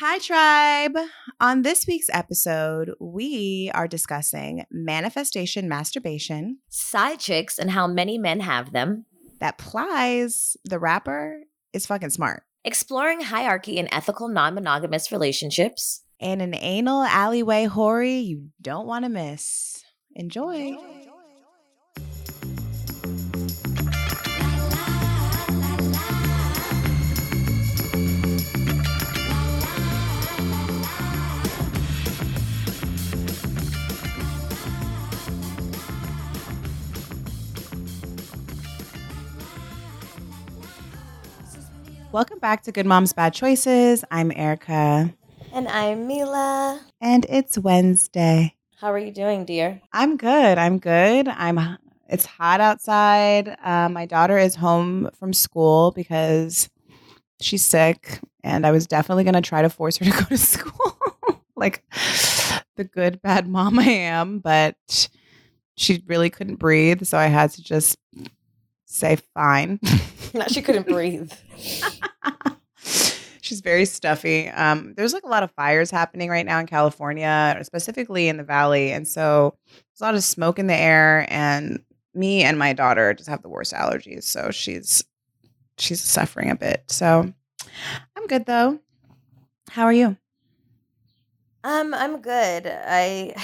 Hi, tribe. On this week's episode, we are discussing manifestation masturbation Side chicks and how many men have them. that Plies, the rapper, is fucking smart. Exploring hierarchy in ethical non monogamous relationships. And an anal alleyway hoary you don't want to miss. Enjoy. Welcome back to Good Moms Bad Choices. I'm Erica, And I'm Mila. and it's Wednesday. How are you doing, dear? I'm good. I'm good. I'm. It's hot outside. Uh, my daughter is home from school because she's sick, and I was definitely going to try to force her to go to school, like the good bad mom I am. But she really couldn't breathe, so I had to just say fine. Now she couldn't breathe. She's very stuffy. Um, there's like a lot of fires happening right now in California, specifically in the valley. And so there's a lot of smoke in the air. And me and my daughter just have the worst allergies. So she's she's suffering a bit. So I'm good though. How are you? Um, I'm good. I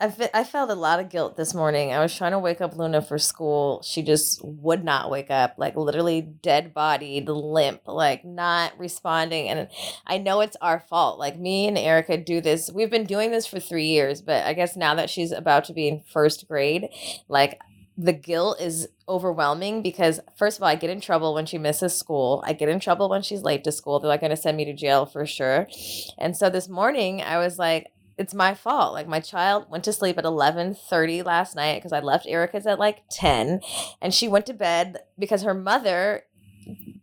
I, fe- I felt a lot of guilt this morning. I was trying to wake up Luna for school. She just would not wake up, like literally dead bodied, limp, like not responding. And I know it's our fault. Like me and Erica do this. We've been doing this for three years, but I guess now that she's about to be in first grade, like the guilt is overwhelming because first of all, I get in trouble when she misses school. I get in trouble when she's late to school. They're like going to send me to jail for sure. And so this morning I was like, it's my fault. Like my child went to sleep at 11:30 last night because I left Erica's at like 10 and she went to bed because her mother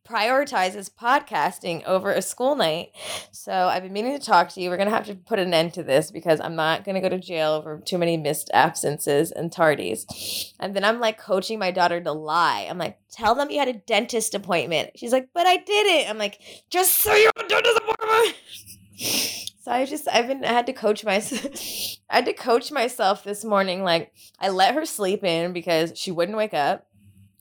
prioritizes podcasting over a school night. So I've been meaning to talk to you. We're going to have to put an end to this because I'm not going to go to jail over too many missed absences and tardies. And then I'm like coaching my daughter to lie. I'm like, tell them you had a dentist appointment. She's like, but I didn't. I'm like, just say you have a dentist appointment. So I just I've been I had to coach myself. I had to coach myself this morning. Like I let her sleep in because she wouldn't wake up.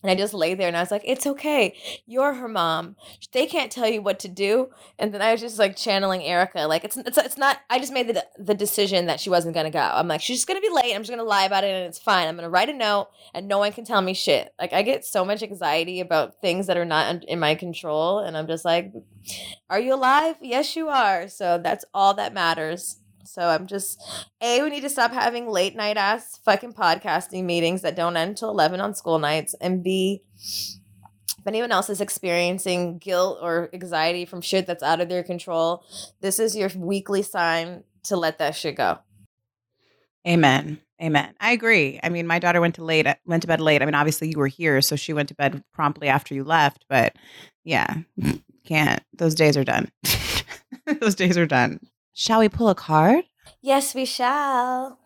And I just lay there and I was like, it's okay. You're her mom. They can't tell you what to do. And then I was just like channeling Erica. Like, it's, it's, it's not, I just made the, the decision that she wasn't going to go. I'm like, she's just going to be late. I'm just going to lie about it and it's fine. I'm going to write a note and no one can tell me shit. Like, I get so much anxiety about things that are not in my control. And I'm just like, are you alive? Yes, you are. So that's all that matters. So I'm just A, we need to stop having late night ass fucking podcasting meetings that don't end until 11 on school nights. And B, if anyone else is experiencing guilt or anxiety from shit that's out of their control, this is your weekly sign to let that shit go. Amen. Amen. I agree. I mean, my daughter went to late went to bed late. I mean, obviously you were here, so she went to bed promptly after you left, but yeah, can't. Those days are done. Those days are done. Shall we pull a card? Yes, we shall.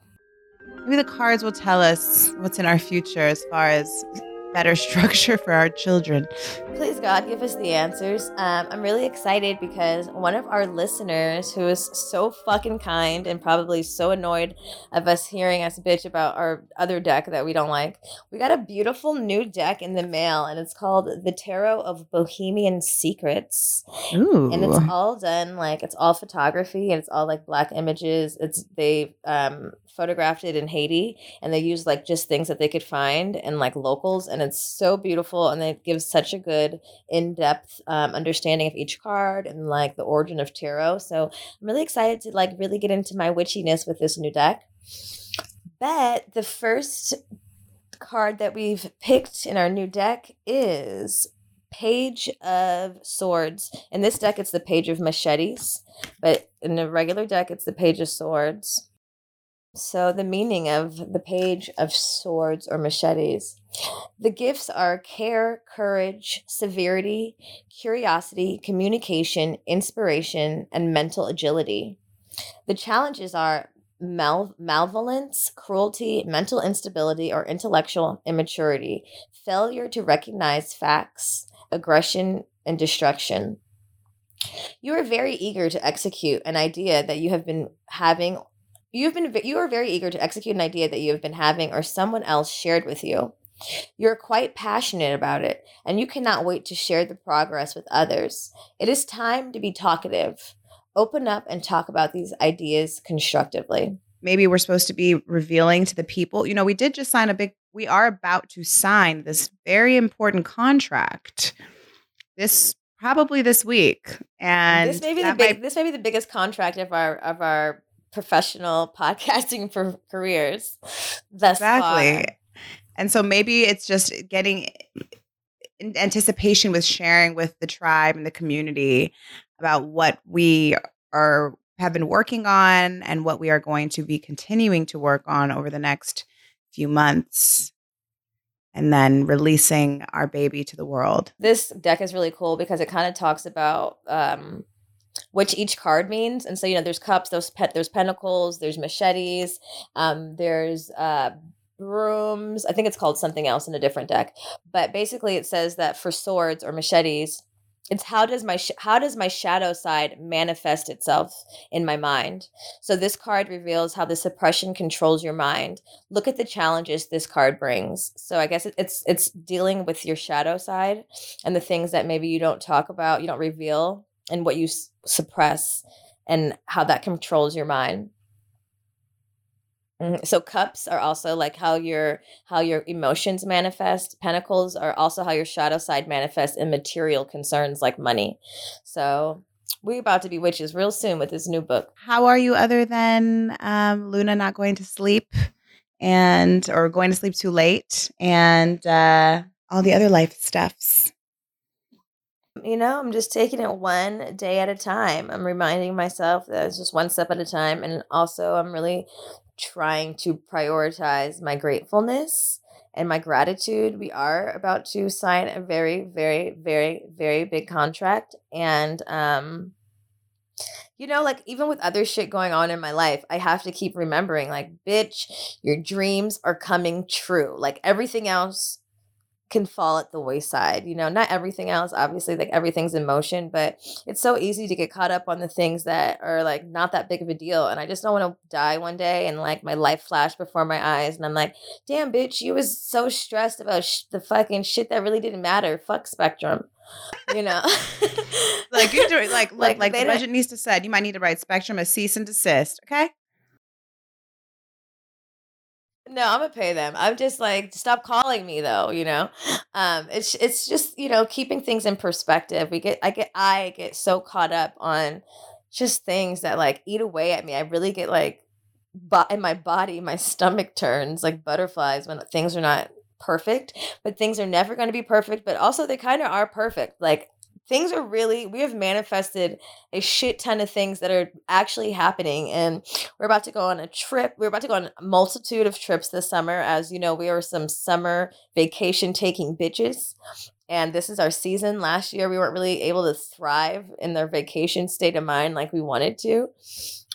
Maybe the cards will tell us what's in our future as far as better structure for our children. Please, God, give us the answers. Um, I'm really excited because one of our listeners, who is so fucking kind and probably so annoyed of us hearing us bitch about our other deck that we don't like, we got a beautiful new deck in the mail, and it's called The Tarot of Bohemian Secrets. Ooh. And it's all done like it's all photography and it's all like black images. It's they um photographed it in Haiti and they used like just things that they could find and like locals and it's so beautiful and it gives such a good in-depth um, understanding of each card and like the origin of tarot so i'm really excited to like really get into my witchiness with this new deck. But the first card that we've picked in our new deck is page of swords. In this deck it's the page of machetes but in the regular deck it's the page of swords so, the meaning of the page of swords or machetes. The gifts are care, courage, severity, curiosity, communication, inspiration, and mental agility. The challenges are mal- malevolence, cruelty, mental instability, or intellectual immaturity, failure to recognize facts, aggression, and destruction. You are very eager to execute an idea that you have been having You've been you are very eager to execute an idea that you have been having or someone else shared with you. You're quite passionate about it, and you cannot wait to share the progress with others. It is time to be talkative. Open up and talk about these ideas constructively. Maybe we're supposed to be revealing to the people. You know, we did just sign a big, we are about to sign this very important contract. This probably this week. And this may be the big, might, this may be the biggest contract of our of our professional podcasting for careers thus exactly. Far. And so maybe it's just getting anticipation with sharing with the tribe and the community about what we are have been working on and what we are going to be continuing to work on over the next few months and then releasing our baby to the world. This deck is really cool because it kind of talks about um, which each card means. And so, you know, there's cups, there's, pet, there's pentacles, there's machetes, um, there's uh, brooms. I think it's called something else in a different deck. But basically, it says that for swords or machetes, it's how does my sh- how does my shadow side manifest itself in my mind so this card reveals how the suppression controls your mind look at the challenges this card brings so i guess it's it's dealing with your shadow side and the things that maybe you don't talk about you don't reveal and what you suppress and how that controls your mind. Mm-hmm. so cups are also like how your how your emotions manifest. Pentacles are also how your shadow side manifests in material concerns like money. So we're about to be witches real soon with this new book. How are you other than um, luna not going to sleep and or going to sleep too late and uh, all the other life stuffs you know, I'm just taking it one day at a time. I'm reminding myself that it's just one step at a time. And also, I'm really trying to prioritize my gratefulness and my gratitude. We are about to sign a very, very, very, very big contract. And, um, you know, like even with other shit going on in my life, I have to keep remembering, like, bitch, your dreams are coming true. Like everything else can fall at the wayside. You know, not everything else, obviously, like everything's in motion, but it's so easy to get caught up on the things that are like not that big of a deal. And I just don't want to die one day and like my life flash before my eyes. And I'm like, damn, bitch, you was so stressed about sh- the fucking shit that really didn't matter. Fuck Spectrum. You know, like you're doing, like, like, like the budget needs to said, you might need to write Spectrum a cease and desist. Okay. No, I'm gonna pay them. I'm just like, stop calling me though. You know, um, it's it's just you know keeping things in perspective. We get I get I get so caught up on just things that like eat away at me. I really get like, but in my body, my stomach turns like butterflies when things are not perfect. But things are never going to be perfect. But also, they kind of are perfect. Like things are really we have manifested a shit ton of things that are actually happening and we're about to go on a trip we're about to go on a multitude of trips this summer. As you know we are some summer vacation taking bitches and this is our season. Last year we weren't really able to thrive in their vacation state of mind like we wanted to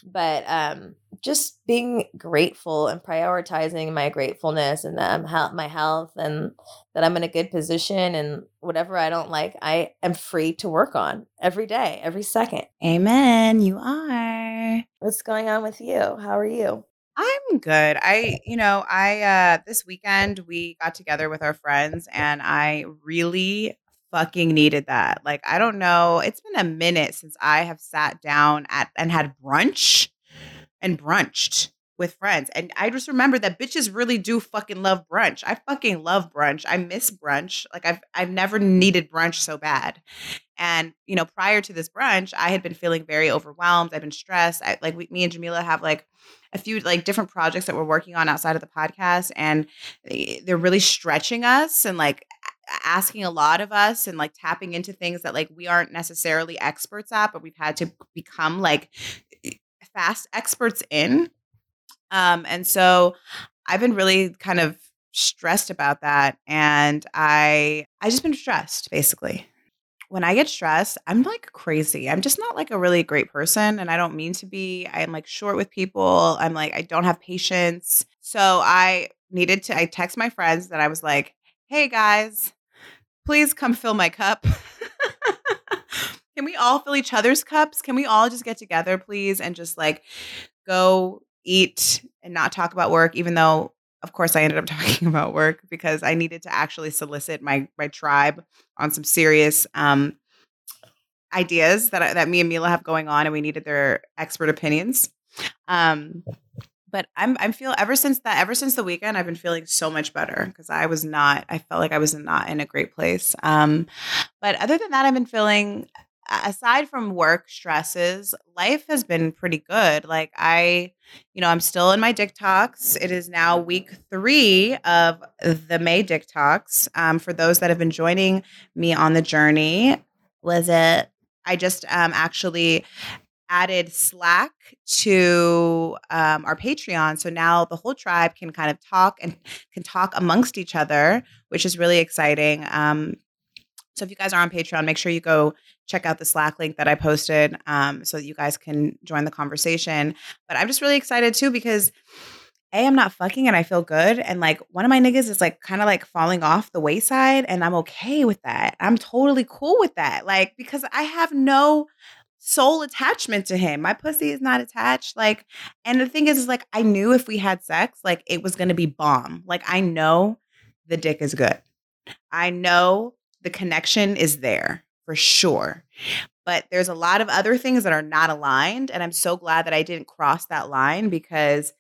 but um just being grateful and prioritizing my gratefulness and that I'm he- my health and that I'm in a good position and whatever I don't like, I am free to work on every day, every second. Amen. You are. What's going on with you? How are you? I'm good. I, you know, I uh this weekend we got together with our friends and I really fucking needed that. Like I don't know, it's been a minute since I have sat down at and had brunch and brunched with friends. And I just remember that bitches really do fucking love brunch. I fucking love brunch. I miss brunch. Like I've I've never needed brunch so bad. And you know, prior to this brunch, I had been feeling very overwhelmed. I've been stressed. I like we, me and Jamilah have like a few like different projects that we're working on outside of the podcast and eh, they're really stretching us and like asking a lot of us and like tapping into things that like we aren't necessarily experts at but we've had to become like fast experts in. Um, and so I've been really kind of stressed about that. And I I just been stressed basically. When I get stressed, I'm like crazy. I'm just not like a really great person and I don't mean to be. I'm like short with people. I'm like I don't have patience. So I needed to I text my friends that I was like, "Hey guys, please come fill my cup." Can we all fill each other's cups? Can we all just get together, please, and just like go eat and not talk about work, even though of course I ended up talking about work because I needed to actually solicit my my tribe on some serious um ideas that that me and Mila have going on and we needed their expert opinions. Um but I'm I'm feel ever since that ever since the weekend I've been feeling so much better because I was not I felt like I was not in a great place. Um but other than that I've been feeling aside from work stresses, life has been pretty good. Like I, you know, I'm still in my Dick Talks. It is now week three of the May Dick Talks. Um, for those that have been joining me on the journey, was it? I just um, actually added Slack to um, our Patreon. So now the whole tribe can kind of talk and can talk amongst each other, which is really exciting. Um, so if you guys are on Patreon, make sure you go check out the Slack link that I posted um, so that you guys can join the conversation. But I'm just really excited too because a I'm not fucking and I feel good. And like one of my niggas is like kind of like falling off the wayside, and I'm okay with that. I'm totally cool with that. Like because I have no soul attachment to him. My pussy is not attached. Like, and the thing is, is like I knew if we had sex, like it was gonna be bomb. Like I know the dick is good. I know the connection is there for sure. But there's a lot of other things that are not aligned. And I'm so glad that I didn't cross that line because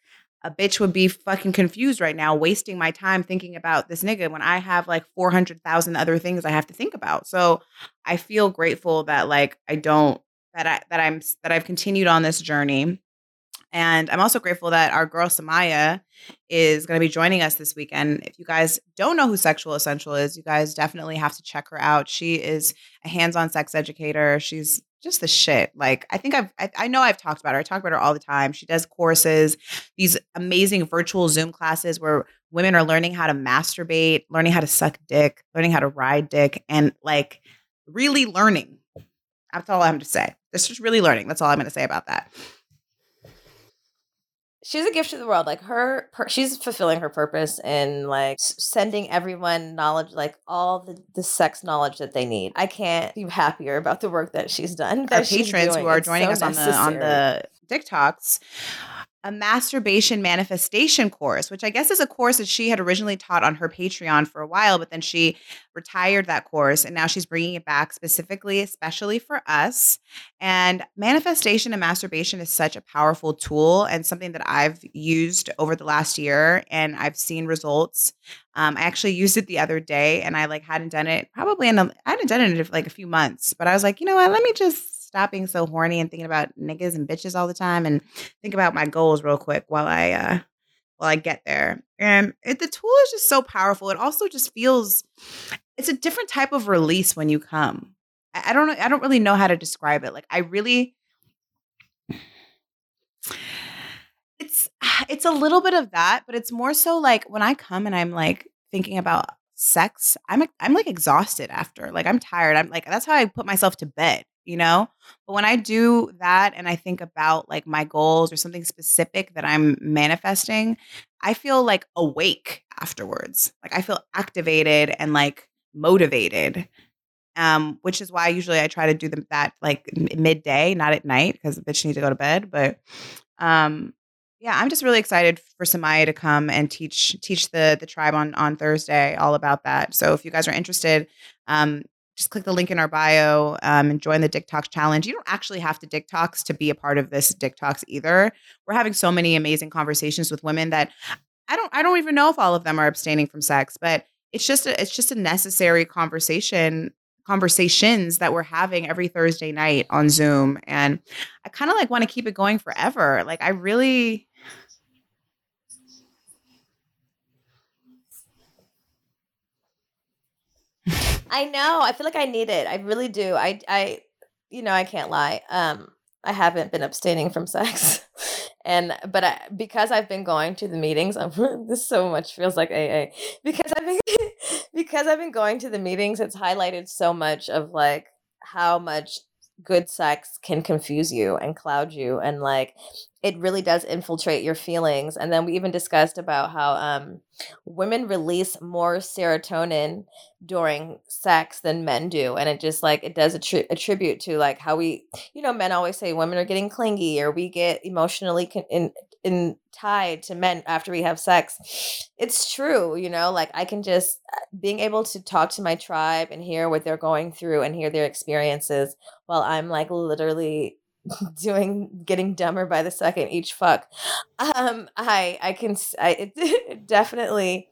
a bitch would be fucking confused right now, wasting my time thinking about this nigga when I have like 400,000 other things I have to think about. So I feel grateful that like I don't, that I, that I'm, that I've continued on this journey and I'm also grateful that our girl Samaya is going to be joining us this weekend. If you guys don't know who Sexual Essential is, you guys definitely have to check her out. She is a hands-on sex educator. She's just the shit. Like I think I've I, I, know I've talked about her. I talk about her all the time. She does courses, these amazing virtual Zoom classes where women are learning how to masturbate, learning how to suck dick, learning how to ride dick, and like really learning. That's all I'm to say. This is really learning. That's all I'm going to say about that. She's a gift to the world. Like her per- she's fulfilling her purpose and like sending everyone knowledge like all the, the sex knowledge that they need. I can't be happier about the work that she's done that our patrons who are it's joining so us on the on the dick talks a masturbation manifestation course, which I guess is a course that she had originally taught on her Patreon for a while, but then she retired that course and now she's bringing it back specifically, especially for us. And manifestation and masturbation is such a powerful tool and something that I've used over the last year and I've seen results. Um, I actually used it the other day and I like hadn't done it probably in a, I hadn't done it in like a few months, but I was like, you know what, let me just stop being so horny and thinking about niggas and bitches all the time and think about my goals real quick while I uh while I get there. And it, the tool is just so powerful. It also just feels it's a different type of release when you come. I, I don't know. I don't really know how to describe it. Like I really it's it's a little bit of that, but it's more so like when I come and I'm like thinking about sex, I'm I'm like exhausted after. Like I'm tired. I'm like that's how I put myself to bed you know? But when I do that and I think about like my goals or something specific that I'm manifesting, I feel like awake afterwards. Like I feel activated and like motivated. Um, which is why usually I try to do them that like midday, not at night, because the bitch needs to go to bed. But um, yeah, I'm just really excited for Samaya to come and teach teach the the tribe on on Thursday all about that. So if you guys are interested, um, just click the link in our bio um, and join the Dick Talk challenge. You don't actually have to TikToks to be a part of this Dick Talks either. We're having so many amazing conversations with women that I don't I don't even know if all of them are abstaining from sex, but it's just a, it's just a necessary conversation conversations that we're having every Thursday night on Zoom and I kind of like want to keep it going forever. Like I really I know. I feel like I need it. I really do. I I you know, I can't lie. Um I haven't been abstaining from sex. and but I, because I've been going to the meetings, I'm, this so much feels like AA. Because I've been because I've been going to the meetings, it's highlighted so much of like how much good sex can confuse you and cloud you and like it really does infiltrate your feelings and then we even discussed about how um women release more serotonin during sex than men do and it just like it does attri- attribute to like how we you know men always say women are getting clingy or we get emotionally con- in in tied to men after we have sex. It's true you know like i can just uh, being able to talk to my tribe and hear what they're going through and hear their experiences while i'm like literally doing getting dumber by the second each fuck um i i can i it, it definitely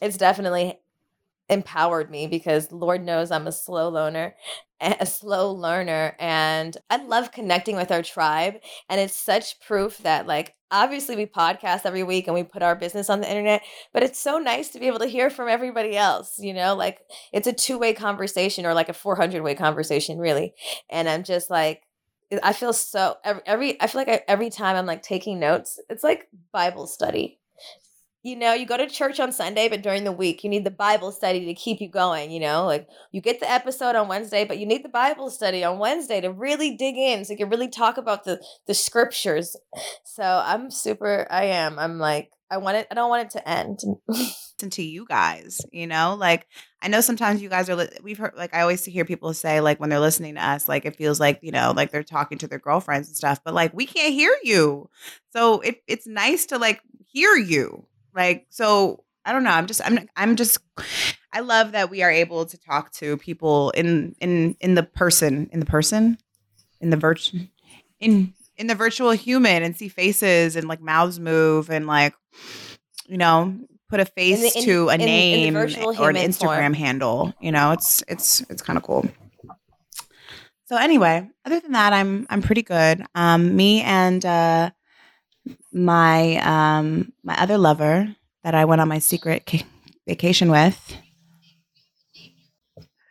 it's definitely empowered me because Lord knows I'm a slow learner, a slow learner, and I love connecting with our tribe. And it's such proof that, like, obviously we podcast every week and we put our business on the internet, but it's so nice to be able to hear from everybody else. You know, like it's a two way conversation or like a 400 way conversation, really. And I'm just like, I feel so every, every I feel like I, every time I'm like taking notes, it's like Bible study you know, you go to church on Sunday, but during the week, you need the Bible study to keep you going. You know, like you get the episode on Wednesday, but you need the Bible study on Wednesday to really dig in so you can really talk about the the scriptures. So I'm super, I am. I'm like, I want it, I don't want it to end. Listen to you guys, you know, like I know sometimes you guys are, we've heard, like, I always hear people say, like, when they're listening to us, like, it feels like, you know, like they're talking to their girlfriends and stuff, but like, we can't hear you. So it, it's nice to like hear you like, so I don't know. I'm just, I'm, I'm just, I love that we are able to talk to people in, in, in the person, in the person, in the virtual, in, in the virtual human and see faces and like mouths move and like, you know, put a face the- in- to a in- in name or an Instagram form. handle. You know, it's, it's, it's kind of cool. So anyway, other than that, I'm I'm pretty good. Um, me and uh, my um, my other lover that I went on my secret ca- vacation with.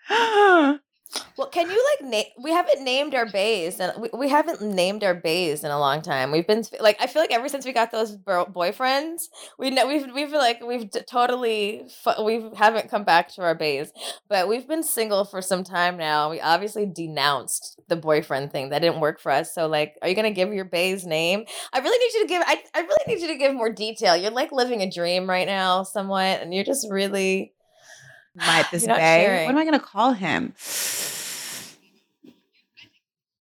Well, can you like name? We haven't named our baes, and we, we haven't named our baes in a long time. We've been like, I feel like ever since we got those bro- boyfriends, we know we've we've like we've d- totally fu- we haven't come back to our baes, but we've been single for some time now. We obviously denounced the boyfriend thing that didn't work for us. So, like, are you gonna give your bae's name? I really need you to give. I I really need you to give more detail. You're like living a dream right now, somewhat, and you're just really. My this bae. What am I going to call him?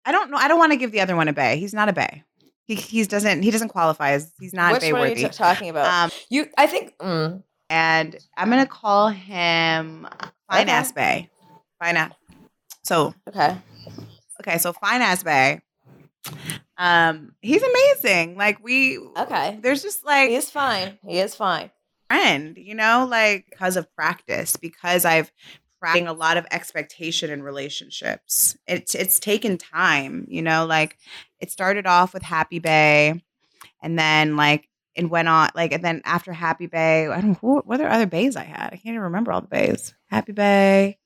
I don't know. I don't want to give the other one a bae. He's not a bae. He he's doesn't he doesn't qualify as he's not Which bae one are you worthy. t- talking about? Um, you, I think. Mm, and I'm gonna call him fine Okay. ass bae. Fine ass. So okay. okay, so fine ass bae. Um, he's amazing. Like we, Okay. there's just like He is fine. He is fine. Friend, you know, like because of practice, because I've practicing a lot of expectation in relationships. It's it's taken time, you know, like it started off with Happy Bae and then like it went on like and then after Happy Bae, I don't know who, what are other baes I had. I can't even remember all the baes. Happy Bae,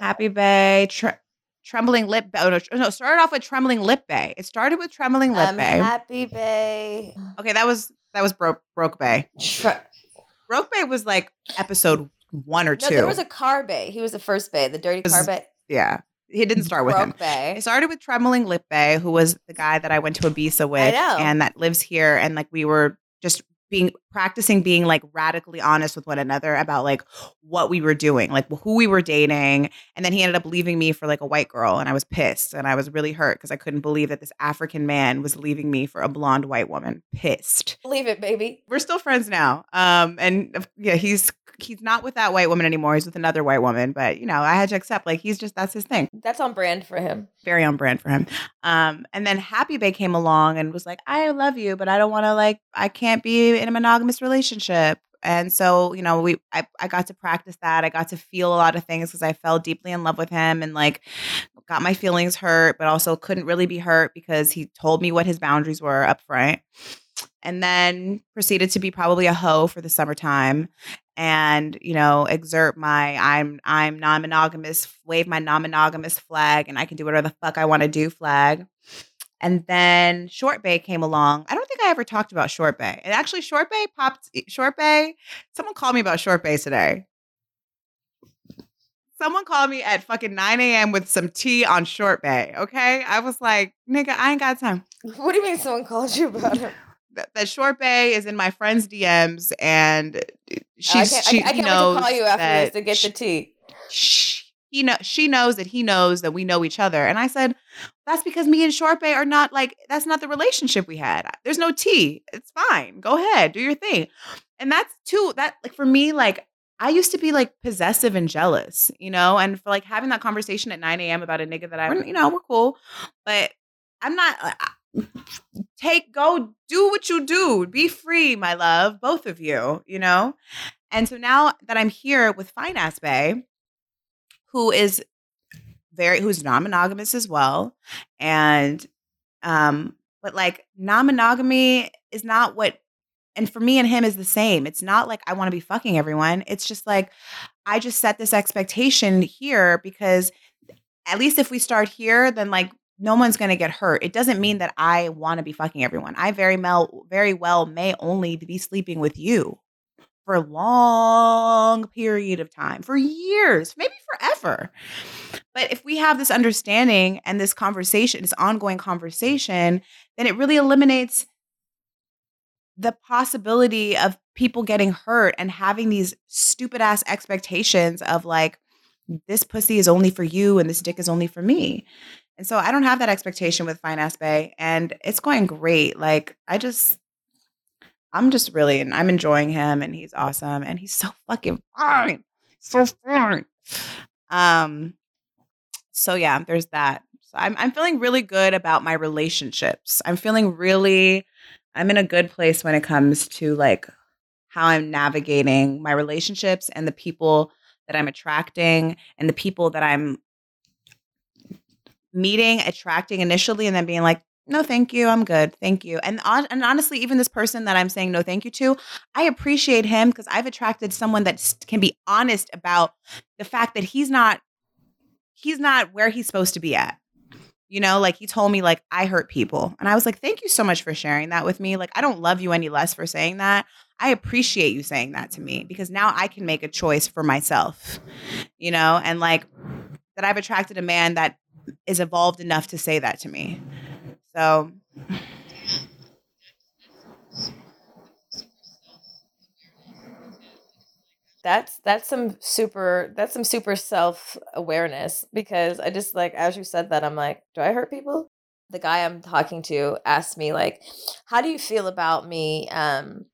Happy Bae, tre- Trembling Lip Bae. Oh, no, no, started off with Trembling Lip Bae. It started with Trembling Lip Um, Bae. Happy Bae. okay, that was that was broke broke Bae. Broke Bae was like episode one or no, two. there was a car bae. He was the first bae, the dirty car bae. yeah. He didn't start with him. Broke Bae. It started with Trembling Lip Bae, who was the guy that I went to Ibiza with know. and that lives here. And like we were just being practicing being like radically honest with one another about like what we were doing, like who we were dating. And then he ended up leaving me for like a white girl. And I was pissed and I was really hurt because I couldn't believe that this African man was leaving me for a blonde white woman. Pissed. Leave it, baby. We're still friends now. Um, and yeah, he's he's not with that white woman anymore. He's with another white woman. But you know, I had to accept like he's just that's his thing That's on brand for him. very on brand for him. Um, and then Happy Bay came along and was like, I love you, but I don't want to like, I can't be in a monogamous relationship. And so, you know, we, I, I got to practice that. I got to feel a lot of things because I fell deeply in love with him and like got my feelings hurt, but also couldn't really be hurt because he told me what his boundaries were up front. And then proceeded to be probably a hoe for the summertime and you know exert my i'm i'm non-monogamous wave my non-monogamous flag and i can do whatever the fuck i want to do flag. And then short bae came along. I don't think i ever talked about short bae. And actually short bae popped eh, short bae someone called me about short bae today. Someone called me at fucking 9 a.m with some tea on short bae okay? I was like nigga i ain't got time. What do you mean someone called you about him? That, that short bae is in my friend's dms and oh, she's I can't, she I, I can't knows call you after to get she- the tea. sh- he know she knows that he knows that we know each other. And I said, that's because me and Short Bae are not like that's not the relationship we had. There's no tea. It's fine. Go ahead, do your thing. And that's too that like for me, like I used to be like possessive and jealous, you know, and for like having that conversation at 9 a.m. about a nigga that I, you know, we're cool, but I'm not. Take go do what you do be free my love both of you you know? And so now that i'm here with fine ass bae who is very who's non-monogamous as well and um but like non-monogamy is not what and for me and him is the same. It's not like i want to be fucking everyone. It's just like i just set this expectation here because at least if we start here then like no one's going to get hurt it doesn't mean mm. that i want to be fucking everyone i very well very well may only be sleeping with you for a long period of time, for years, maybe forever. But if we have this understanding and this conversation, this ongoing conversation, then it really eliminates the possibility of people getting hurt and having these stupid ass expectations of like, this pussy is only for you and this dick is only for me. And so I don't have that expectation with Ass Bae, and it's going great. Like, I just, I'm just really, and I'm enjoying him, and he's awesome, and he's so fucking fine, so fine. Um, so yeah, there's that. So I'm I'm feeling really good about my relationships. I'm feeling really, I'm in a good place when it comes to like how I'm navigating my relationships and the people that I'm attracting and the people that I'm meeting, attracting initially, and then being like, no, thank you. I'm good. Thank you. And and honestly, even this person that I'm saying no thank you to, I appreciate him because I've attracted someone that can be honest about the fact that he's not he's not where he's supposed to be at. You know, like he told me like I hurt people. And I was like, "Thank you so much for sharing that with me. Like I don't love you any less for saying that. I appreciate you saying that to me because now I can make a choice for myself." You know, and like that I've attracted a man that is evolved enough to say that to me. So That's that's some super that's some super self awareness because I just like as you said that I'm like, do I hurt people? The guy I'm talking to asked me like, how do you feel about me um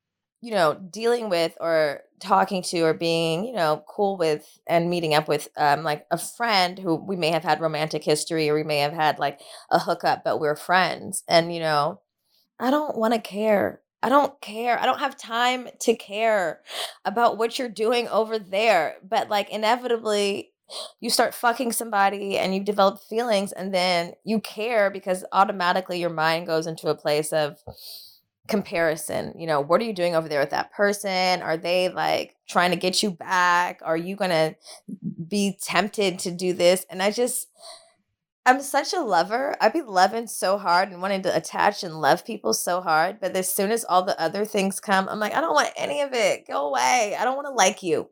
you know, dealing with or talking to or being, you know, cool with and meeting up with um like a friend who we may have had romantic history or we may have had like a hookup but we're friends and you know, I don't want to care. I don't care. I don't have time to care about what you're doing over there. But like inevitably you start fucking somebody and you develop feelings and then you care because automatically your mind goes into a place of comparison. You know, what are you doing over there with that person? Are they like trying to get you back? Are you going to be tempted to do this? And I just I'm such a lover. I'd be loving so hard and wanting to attach and love people so hard. But as soon as all the other things come, I'm like, I don't want any of it. Go away. I don't want to like you.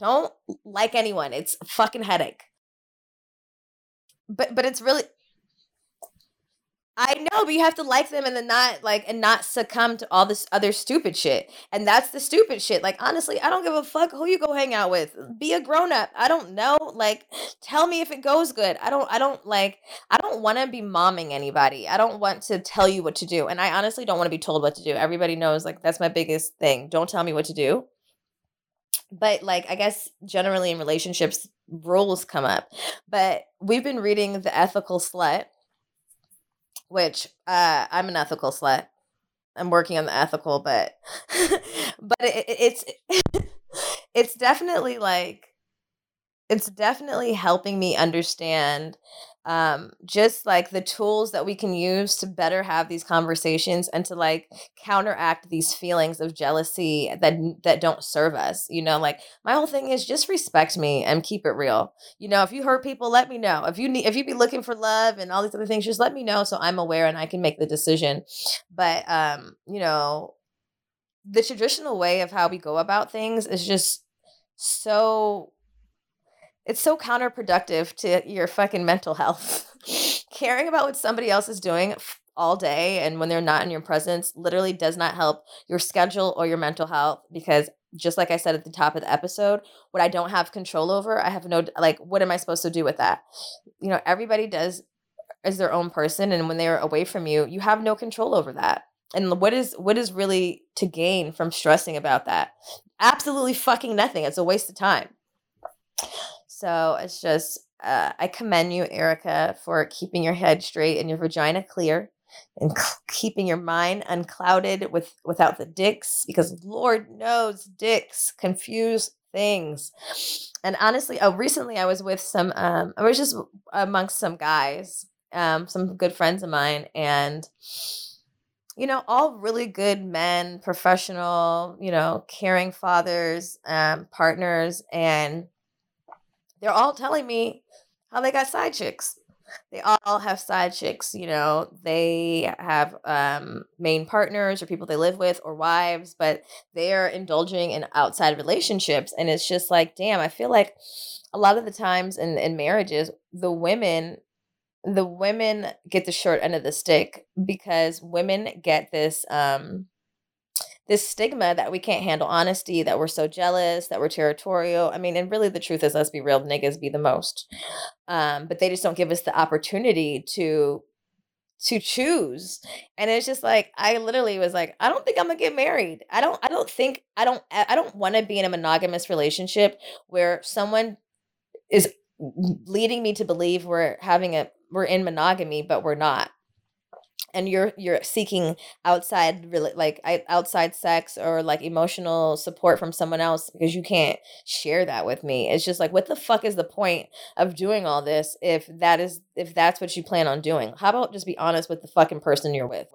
Don't like anyone. It's a fucking headache. but but it's really I know, but you have to like them and then not like and not succumb to all this other stupid shit. And that's the stupid shit. Like honestly, I don't give a fuck who you go hang out with. Be a grown up. I don't know. Like tell me if it goes good. I don't I don't like I don't want to be momming anybody. I don't want to tell you what to do. And I honestly don't want to be told what to do. Everybody knows like that's my biggest thing. Don't tell me what to do. But like I guess generally in relationships rules come up. But we've been reading The Ethical Slut which uh, I'm an ethical slut. I'm working on the ethical, but but it, it's it's definitely like it's definitely helping me understand um, just like the tools that we can use to better have these conversations and to like counteract these feelings of jealousy that that don't serve us you know like my whole thing is just respect me and keep it real. You know if you hurt people let me know. If you need if you be looking for love and all these other things just let me know so i'm aware and i can make the decision. But um you know the traditional way of how we go about things is just so it's so counterproductive to your fucking mental health. Caring about what somebody else is doing all day and when they're not in your presence literally does not help your schedule or your mental health because just like I said at the top of the episode, what I don't have control over, I have no like what am I supposed to do with that? You know, everybody does is their own person and when they're away from you, you have no control over that. And what is what is really to gain from stressing about that? Absolutely fucking nothing. It's a waste of time. So it's just, uh, I commend you, Erica, for keeping your head straight and your vagina clear and keeping your mind unclouded with without the dicks because Lord knows dicks confuse things. And honestly, oh, recently I was with some, um, I was just amongst some guys, um, some good friends of mine, and you know, all really good men, professional, you know, caring fathers, um, partners, and they're all telling me how they got side chicks. They all have side chicks, you know. They have um, main partners or people they live with or wives, but they are indulging in outside relationships. And it's just like, damn, I feel like a lot of the times in, in marriages, the women the women get the short end of the stick because women get this um this stigma that we can't handle honesty, that we're so jealous, that we're territorial. I mean, and really the truth is, let's be real, niggas be the most. Um, but they just don't give us the opportunity to to choose and it's just like i literally was like i don't think i'm gonna get married i don't i don't think i don't i don't want to be in a monogamous relationship where someone is leading me to believe we're having a we're in monogamy but we're not and you're you're seeking outside really like outside sex or like emotional support from someone else because you can't share that with me. It's just like what the fuck is the point of doing all this if that is if that's what you plan on doing? How about just be honest with the fucking person you're with?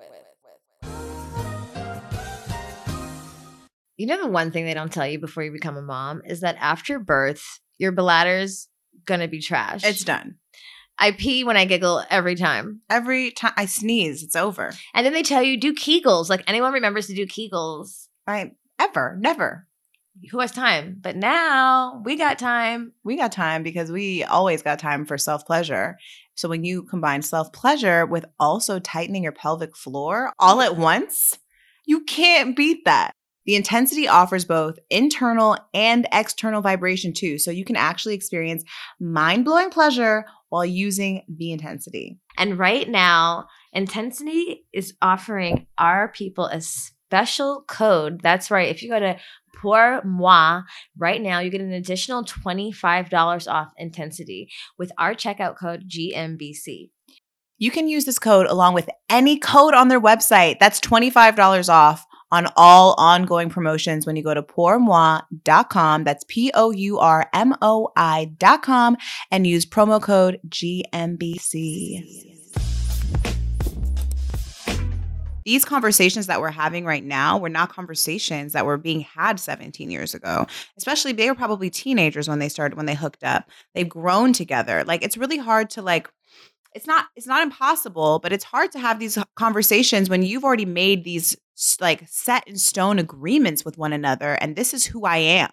You know the one thing they don't tell you before you become a mom is that after birth your bladder's gonna be trash it's done I pee when I giggle every time. Every time I sneeze, it's over. And then they tell you do Kegels. Like anyone remembers to do Kegels. Right. Ever. Never. Who has time? But now we got time. We got time because we always got time for self pleasure. So when you combine self pleasure with also tightening your pelvic floor all at mm-hmm. once, you can't beat that. The intensity offers both internal and external vibration too. So you can actually experience mind blowing pleasure while using the intensity. And right now, Intensity is offering our people a special code. That's right. If you go to Pour Moi right now, you get an additional $25 off Intensity with our checkout code GMBC. You can use this code along with any code on their website. That's $25 off on all ongoing promotions when you go to pourmoi.com. That's P O U R M O I.com and use promo code GMBC. These conversations that we're having right now were not conversations that were being had 17 years ago. Especially they were probably teenagers when they started when they hooked up. They've grown together. Like it's really hard to like it's not it's not impossible but it's hard to have these conversations when you've already made these like set in stone agreements with one another and this is who I am.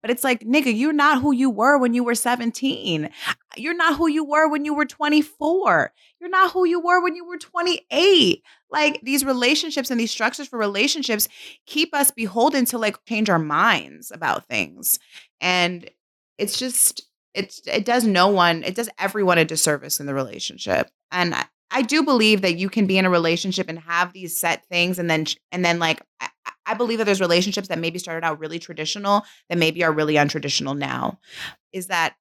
But it's like, nigga, you're not who you were when you were 17. you're not who you were when you were 24. You're not who you were when you were 28. Like these relationships and these structures for relationships keep us beholden to like change our minds about things. And it's just it's it does no one, it does everyone a disservice in the relationship. And I, I do believe that you can be in a relationship and have these set things and then and then like I, I believe that there's relationships that maybe started out really traditional that maybe are really untraditional now. Is that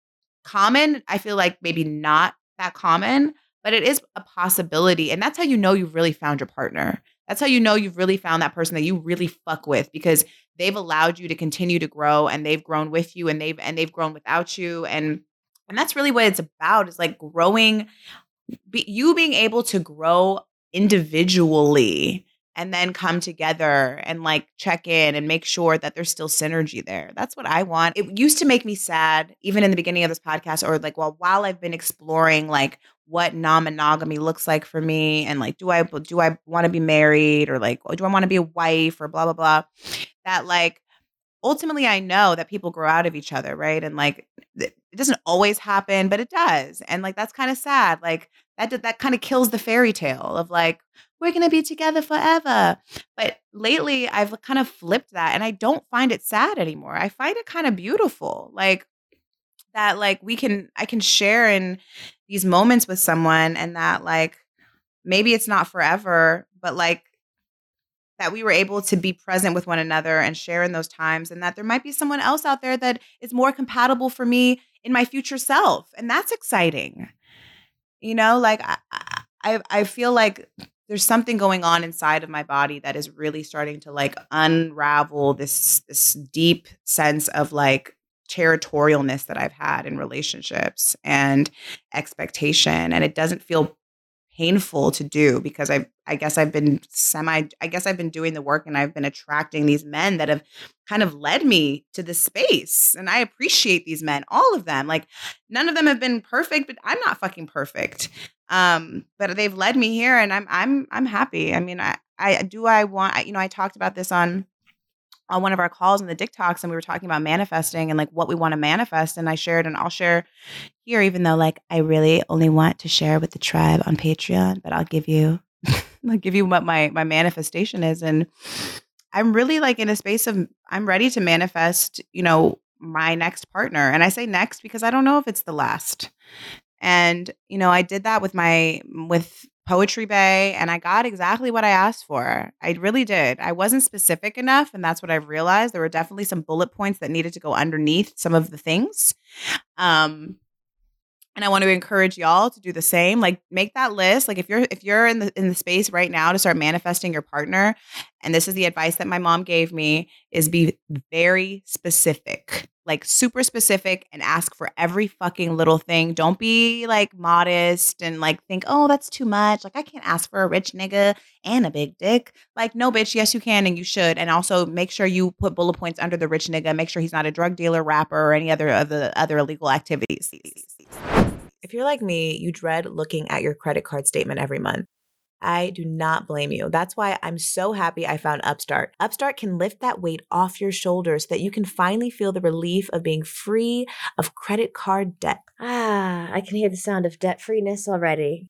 common? I feel like maybe not that common, but it is a possibility. And that's how you know you've really found your partner. That's how you know you've really found that person that you really fuck with because they've allowed you to continue to grow and they've grown with you and they've and they've grown without you and and that's really what it's about is like growing be, you being able to grow individually and then come together and like check in and make sure that there's still synergy there. That's what I want. It used to make me sad, even in the beginning of this podcast, or like, well, while I've been exploring like what non-monogamy looks like for me, and like, do I do I want to be married, or like, do I want to be a wife, or blah blah blah. That like ultimately I know that people grow out of each other, right? And like it doesn't always happen, but it does. And like that's kind of sad. Like that that kind of kills the fairy tale of like we're going to be together forever. But lately I've kind of flipped that and I don't find it sad anymore. I find it kind of beautiful. Like that like we can I can share in these moments with someone and that like maybe it's not forever, but like that we were able to be present with one another and share in those times and that there might be someone else out there that is more compatible for me in my future self and that's exciting. You know like i i, I feel like there's something going on inside of my body that is really starting to like unravel this this deep sense of like territorialness that I've had in relationships and expectation and it doesn't feel painful to do because I I guess I've been semi I guess I've been doing the work and I've been attracting these men that have kind of led me to this space and I appreciate these men all of them like none of them have been perfect but I'm not fucking perfect um but they've led me here and I'm I'm I'm happy. I mean I I do I want you know I talked about this on on one of our calls in the Dick Talks and we were talking about manifesting and like what we want to manifest. And I shared and I'll share here, even though like I really only want to share with the tribe on Patreon, but I'll give you I'll give you what my my manifestation is. And I'm really like in a space of I'm ready to manifest, you know, my next partner. And I say next because I don't know if it's the last. And, you know, I did that with my with Poetry Bae and I got exactly what I asked for. I really did. I wasn't specific enough and that's what I've realized. There were definitely some bullet points that needed to go underneath some of the things. Um and I want to encourage y'all to do the same. Like make that list. Like if you're if you're in the in the space right now to start manifesting your partner, and this is the advice that my mom gave me is be very specific like super specific and ask for every fucking little thing. Don't be like modest and like think, oh, that's too much. Like, I can't ask for a rich nigga and a big dick. Like, no, bitch, yes, you can and you should. And also make sure you put bullet points under the rich nigga. Make sure he's not a drug dealer, rapper, or any other of the other illegal activities. If you're like me, you dread looking at your credit card statement every month. I do not blame you. That's why I'm so happy I found Upstart. Upstart can lift that weight off your shoulders so that you can finally feel the relief of being free of credit card debt. Ah, I can hear the sound of debt freeness already.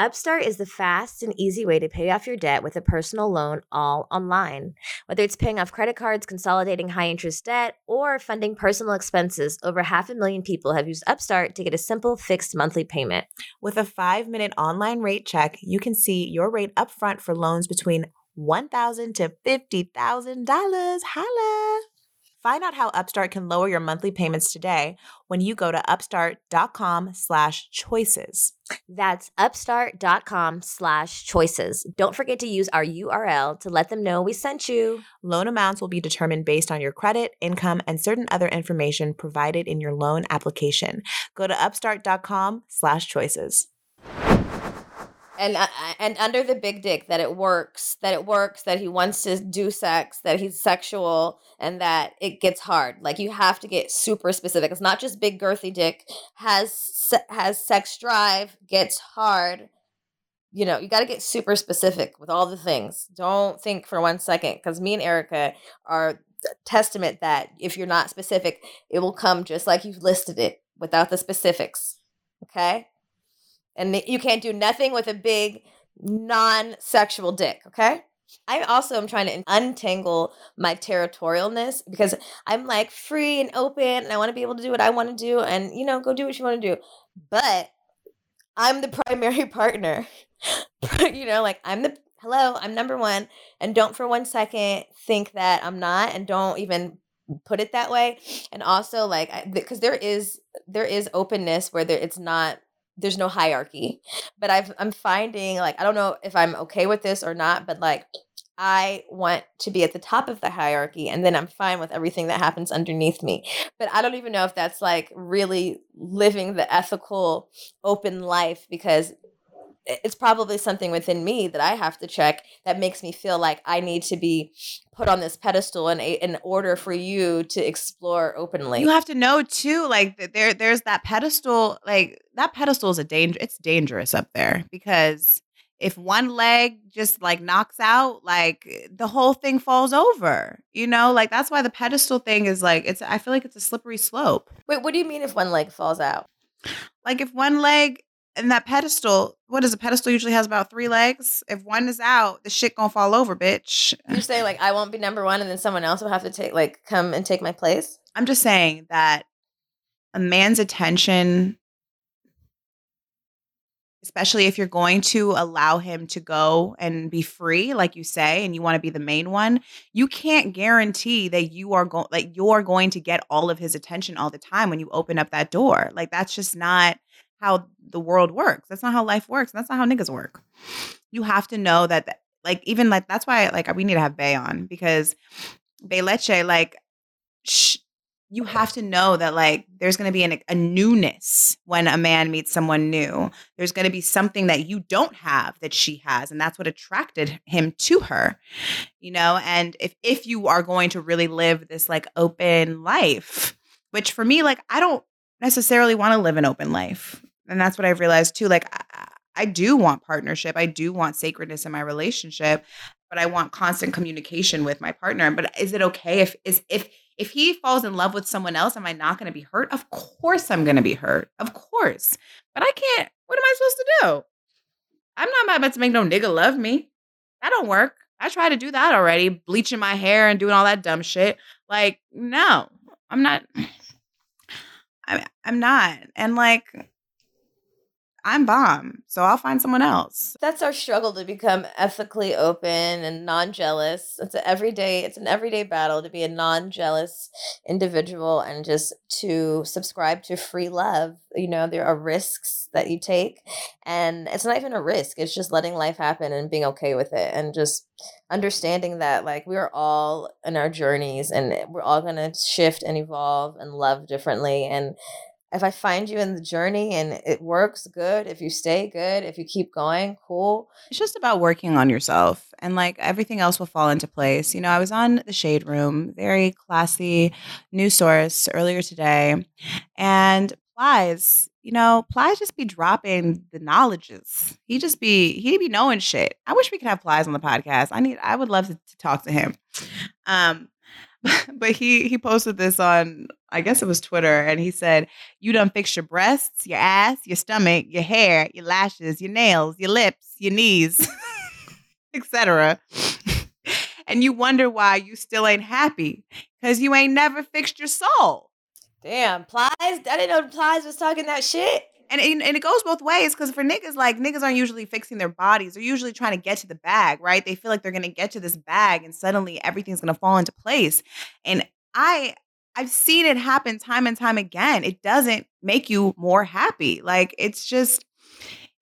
Upstart is the fast and easy way to pay off your debt with a personal loan all online. Whether it's paying off credit cards, consolidating high interest debt, or funding personal expenses, over half a million people have used Upstart to get a simple fixed monthly payment. With a five minute online rate check, you can see your rate upfront for loans between 1,000 to $50,000. Holla! Find out how Upstart can lower your monthly payments today when you go to upstart.com slash choices. That's upstart.com slash choices. Don't forget to use our URL to let them know we sent you. Loan amounts will be determined based on your credit, income, and certain other information provided in your loan application. Go to upstart.com slash choices and uh, and under the big dick that it works that it works that he wants to do sex that he's sexual and that it gets hard. Like you have to get super specific. It's not just big girthy dick. Has has sex drive gets hard. You know you got to get super specific with all the things. Don't think for one second because me and erica are testament that if you're not specific it will come just like you've listed it without the specifics Okay. And you can't do nothing with a big non sexual dick. Okay. I also am trying to untangle my territorialness because I'm like free and open and I want to be able to do what I want to do and, you know, go do what you want to do. But I'm the primary partner. you know, like I'm the hello, I'm number one. And don't for one second think that I'm not and don't even put it that way. And also like because there is there is openness where there it's not there's no hierarchy. But I've I'm finding like I don't know if I'm okay with this or not, but like I want to be at the top of the hierarchy and then I'm fine with everything that happens underneath me. But I don't even know if that's like really living the ethical open life because it's probably something within me that I have to check that makes me feel like I need to be put on this pedestal in, in order for you to explore openly. You have to know too, like there, there's that pedestal. Like that pedestal is a danger. It's dangerous up there because if one leg just like knocks out, like the whole thing falls over. You know, like that's why the pedestal thing is like it's. I feel like it's a slippery slope. Wait, what do you mean if one leg falls out? Like if one leg and that pedestal, what is a pedestal usually has about three legs. If one is out, the shit gonna fall over, bitch. You're saying like I won't be number one and then someone else will have to take like come and take my place? I'm just saying that a man's attention, especially if you're going to allow him to go and be free, like you say, and you want to be the main one, you can't guarantee that you are going like you're going to get all of his attention all the time when you open up that door. Like that's just not how the world works. That's not how life works. That's not how niggas work. You have to know that, like, even like that's why like we need to have Bae on because Bae Leche, like, sh- you have to know that like there's going to be an, a newness when a man meets someone new. There's going to be something that you don't have that she has, and that's what attracted him to her. You know, and if if you are going to really live this like open life, which for me, like I don't necessarily want to live an open life and that's what I've realized too. Like I, I do want partnership. I do want sacredness in my relationship, but I want constant communication with my partner. But is it okay if is if if he falls in love with someone else, am I not going to be hurt? Of course I'm going to be hurt. Of course. But I can't. What am I supposed to do? I'm not about to make no nigga love me. That don't work. I tried to do that already, bleaching my hair and doing all that dumb shit. Like, no, I'm not. I, I'm not. And like, I'm bomb, so I'll find someone else. That's our struggle to become ethically open and non-jealous. It's an everyday it's an everyday battle to be a non-jealous individual and just to subscribe to free love. You know, there are risks that you take and it's not even a risk. It's just letting life happen and being okay with it and just understanding that like we are all in our journeys and we're all to shift and evolve and love differently and if I find you in the journey and it works, good. If you stay, good. If you keep going, cool. It's just about working on yourself and like everything else will fall into place. You know, I was on the Shade Room, very classy news source earlier today, and Plies, you know, Plies just be dropping the knowledges. He just be he be knowing shit. I wish we could have Plies on the podcast. I need I would love to, to talk to him. Um, but he he posted this on I guess it was Twitter, and he said, "You done fix your breasts, your ass, your stomach, your hair, your lashes, your nails, your lips, your knees, etc." and you wonder why you still ain't happy because you ain't never fixed your soul. Damn, Plies! I didn't know Plies was talking that shit. And, and, and it goes both ways because for niggas, like niggas aren't usually fixing their bodies. They're usually trying to get to the bag, right? They feel like they're gonna get to this bag and suddenly everything's gonna fall into place. And I I've seen it happen time and time again. It doesn't make you more happy. Like it's just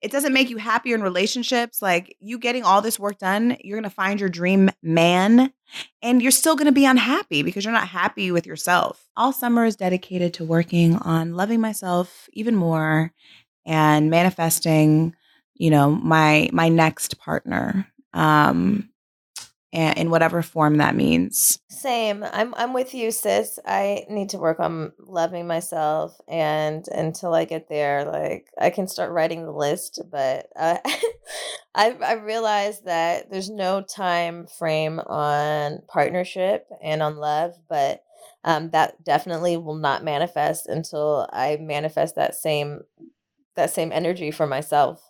it doesn't make you happier in relationships. Like you getting all this work done, you're going to find your dream man and you're still going to be unhappy because you're not happy with yourself. All summer is dedicated to working on loving myself even more and manifesting, you know, my my next partner. Um in whatever form that means. Same. I'm I'm with you, sis. I need to work on loving myself, and until I get there, like I can start writing the list. But uh, I I realized that there's no time frame on partnership and on love, but um, that definitely will not manifest until I manifest that same that same energy for myself.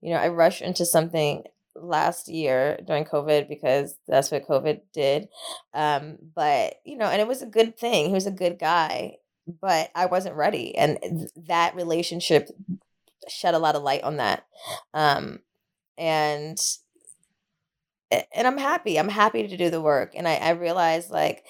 You know, I rush into something last year during COVID because that's what COVID did. Um, but you know, and it was a good thing. He was a good guy, but I wasn't ready, and th- that relationship shed a lot of light on that. Um, and and I'm happy. I'm happy to do the work, and I, I realize like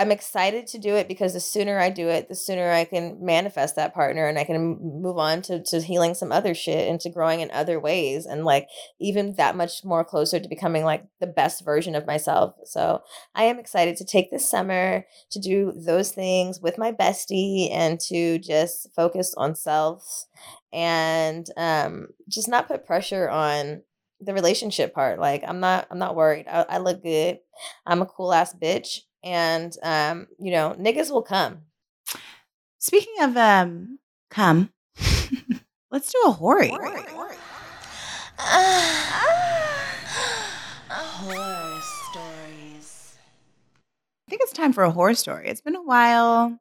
I'm excited to do it because the sooner I do it, the sooner I can manifest that partner and I can move on to, to healing some other shit and to growing in other ways and like even that much more closer to becoming like the best version of myself. So I am excited to take this summer to do those things with my bestie and to just focus on self and um, just not put pressure on the relationship part. Like I'm not I'm not worried. I, I look good. I'm a cool ass bitch and um, you know, niggas will come. Speaking of um, come, let's do a hoary. Horror stories. I think it's time for a horror story. It's been a while.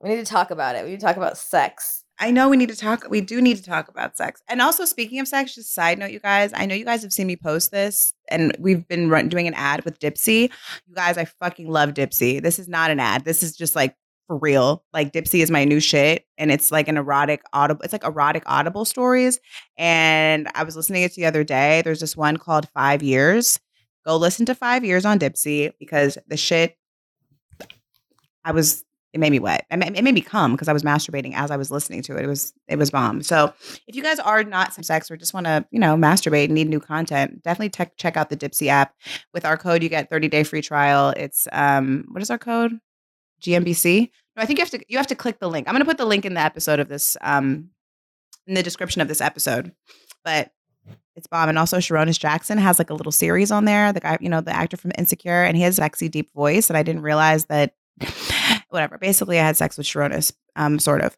We need to talk about it. We need to talk about sex. I know we need to talk. We do need to talk about sex. And also, speaking of sex, just side note, you guys. I know you guys have seen me post this, and we've been run, doing an ad with Dipsea. You guys, I fucking love Dipsea. This is not an ad. This is just like for real. Like Dipsea is my new shit, and it's like an erotic audible. It's like erotic audible stories. And I was listening to it the other day. There's this one called Five Years. Go listen to Five Years on Dipsea because the shit. I was it made me wet. It made, me come because I was masturbating as I was listening to it. It was it was bomb. So if you guys are not some sex or just want to you know masturbate and need new content, definitely tech check out the Dipsea app. With our code, you get thirty day free trial. It's um what is our code? GMBC. No, I think you have to you have to click the link. I'm gonna put the link in the episode of this um in the description of this episode. But it's bomb. And also Sarunas Jackson has like a little series on there. The guy, you know, the actor from Insecure, and he has sexy deep voice. And I didn't realize that whatever. Basically, I had sex with Sarunas, um, sort of.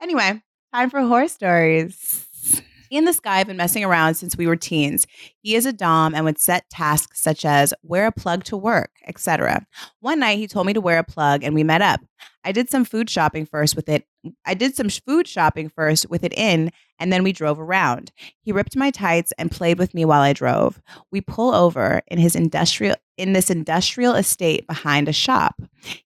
Anyway, time for horror stories. He and this guy have been messing around since we were teens. He is a dom and would set tasks such as wear a plug to work, etc. One night he told me to wear a plug and we met up. I did some food shopping first with it. I did some food shopping first with it in and then we drove around. He ripped my tights and played with me while I drove. We pull over in his industrial in this industrial estate behind a shop.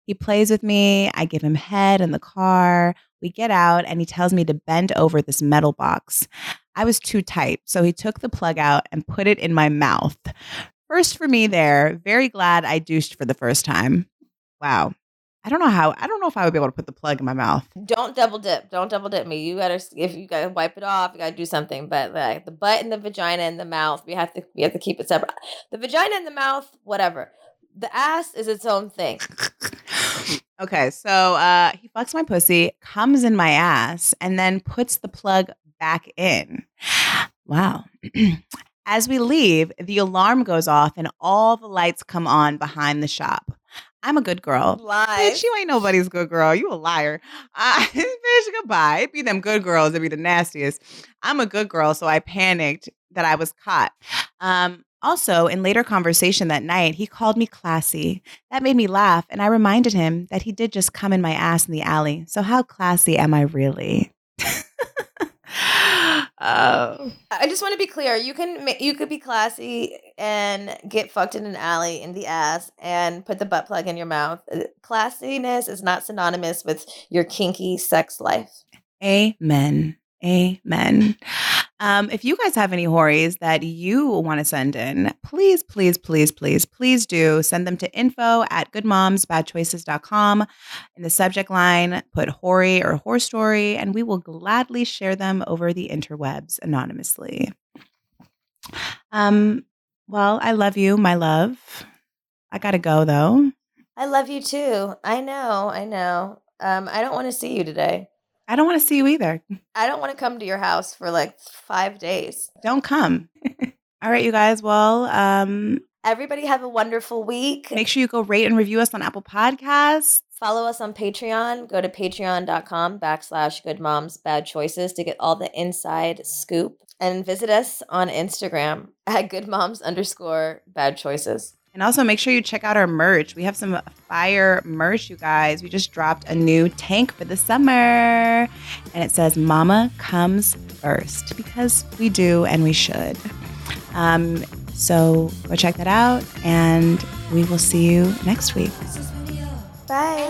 He plays with me, I give him head in the car. We get out and he tells me to bend over this metal box. I was too tight, so he took the plug out and put it in my mouth. First for me there, very glad I douched for the first time. Wow. I don't know how. I don't know if I would be able to put the plug in my mouth. Don't double dip. Don't double dip me. You gotta if you gotta wipe it off. You gotta do something. But like the butt and the vagina and the mouth, we have to we have to keep it separate. The vagina and the mouth, whatever. The ass is its own thing. Okay, so uh, he fucks my pussy, comes in my ass, and then puts the plug back in. Wow. As we leave, the alarm goes off and all the lights come on behind the shop. I'm a good girl. Lie. Bitch, you ain't nobody's good girl. You a liar. Uh, bitch, goodbye. It be them good girls. It be the nastiest. I'm a good girl, so I panicked that I was caught. Um, also, in later conversation that night, he called me classy. That made me laugh, and I reminded him that he did just come in my ass in the alley. So how classy am I really? oh. I just want to be clear. You can you could be classy and get fucked in an alley in the ass and put the butt plug in your mouth. Uh, Classiness is not synonymous with your kinky sex life. Amen. Amen. Um, if you guys have any hories that you want to send in, please, please, please, please, please do send them to info at goodmomsbadchoices.com. In the subject line, put hoary or horror story, and we will gladly share them over the interwebs anonymously. Um, well, I love you, my love. I gotta go though. I love you too. I know. I know. Um, I don't want to see you today. I don't want to see you either. I don't want to come to your house for like five days. Don't come. All right, you guys. Well, um, Everybody have a wonderful week. make sure you go rate and review us on Apple Podcasts. Follow us on Patreon. Go to patreon.com backslash good moms bad choices to get all the inside scoop. And visit us on Instagram at good moms underscore bad choices. And also make sure you check out our merch. We have some fire merch, you guys. We just dropped a new tank for the summer. And it says Mama comes first because we do and we should. Um, so go check that out and we will see you next week. Bye.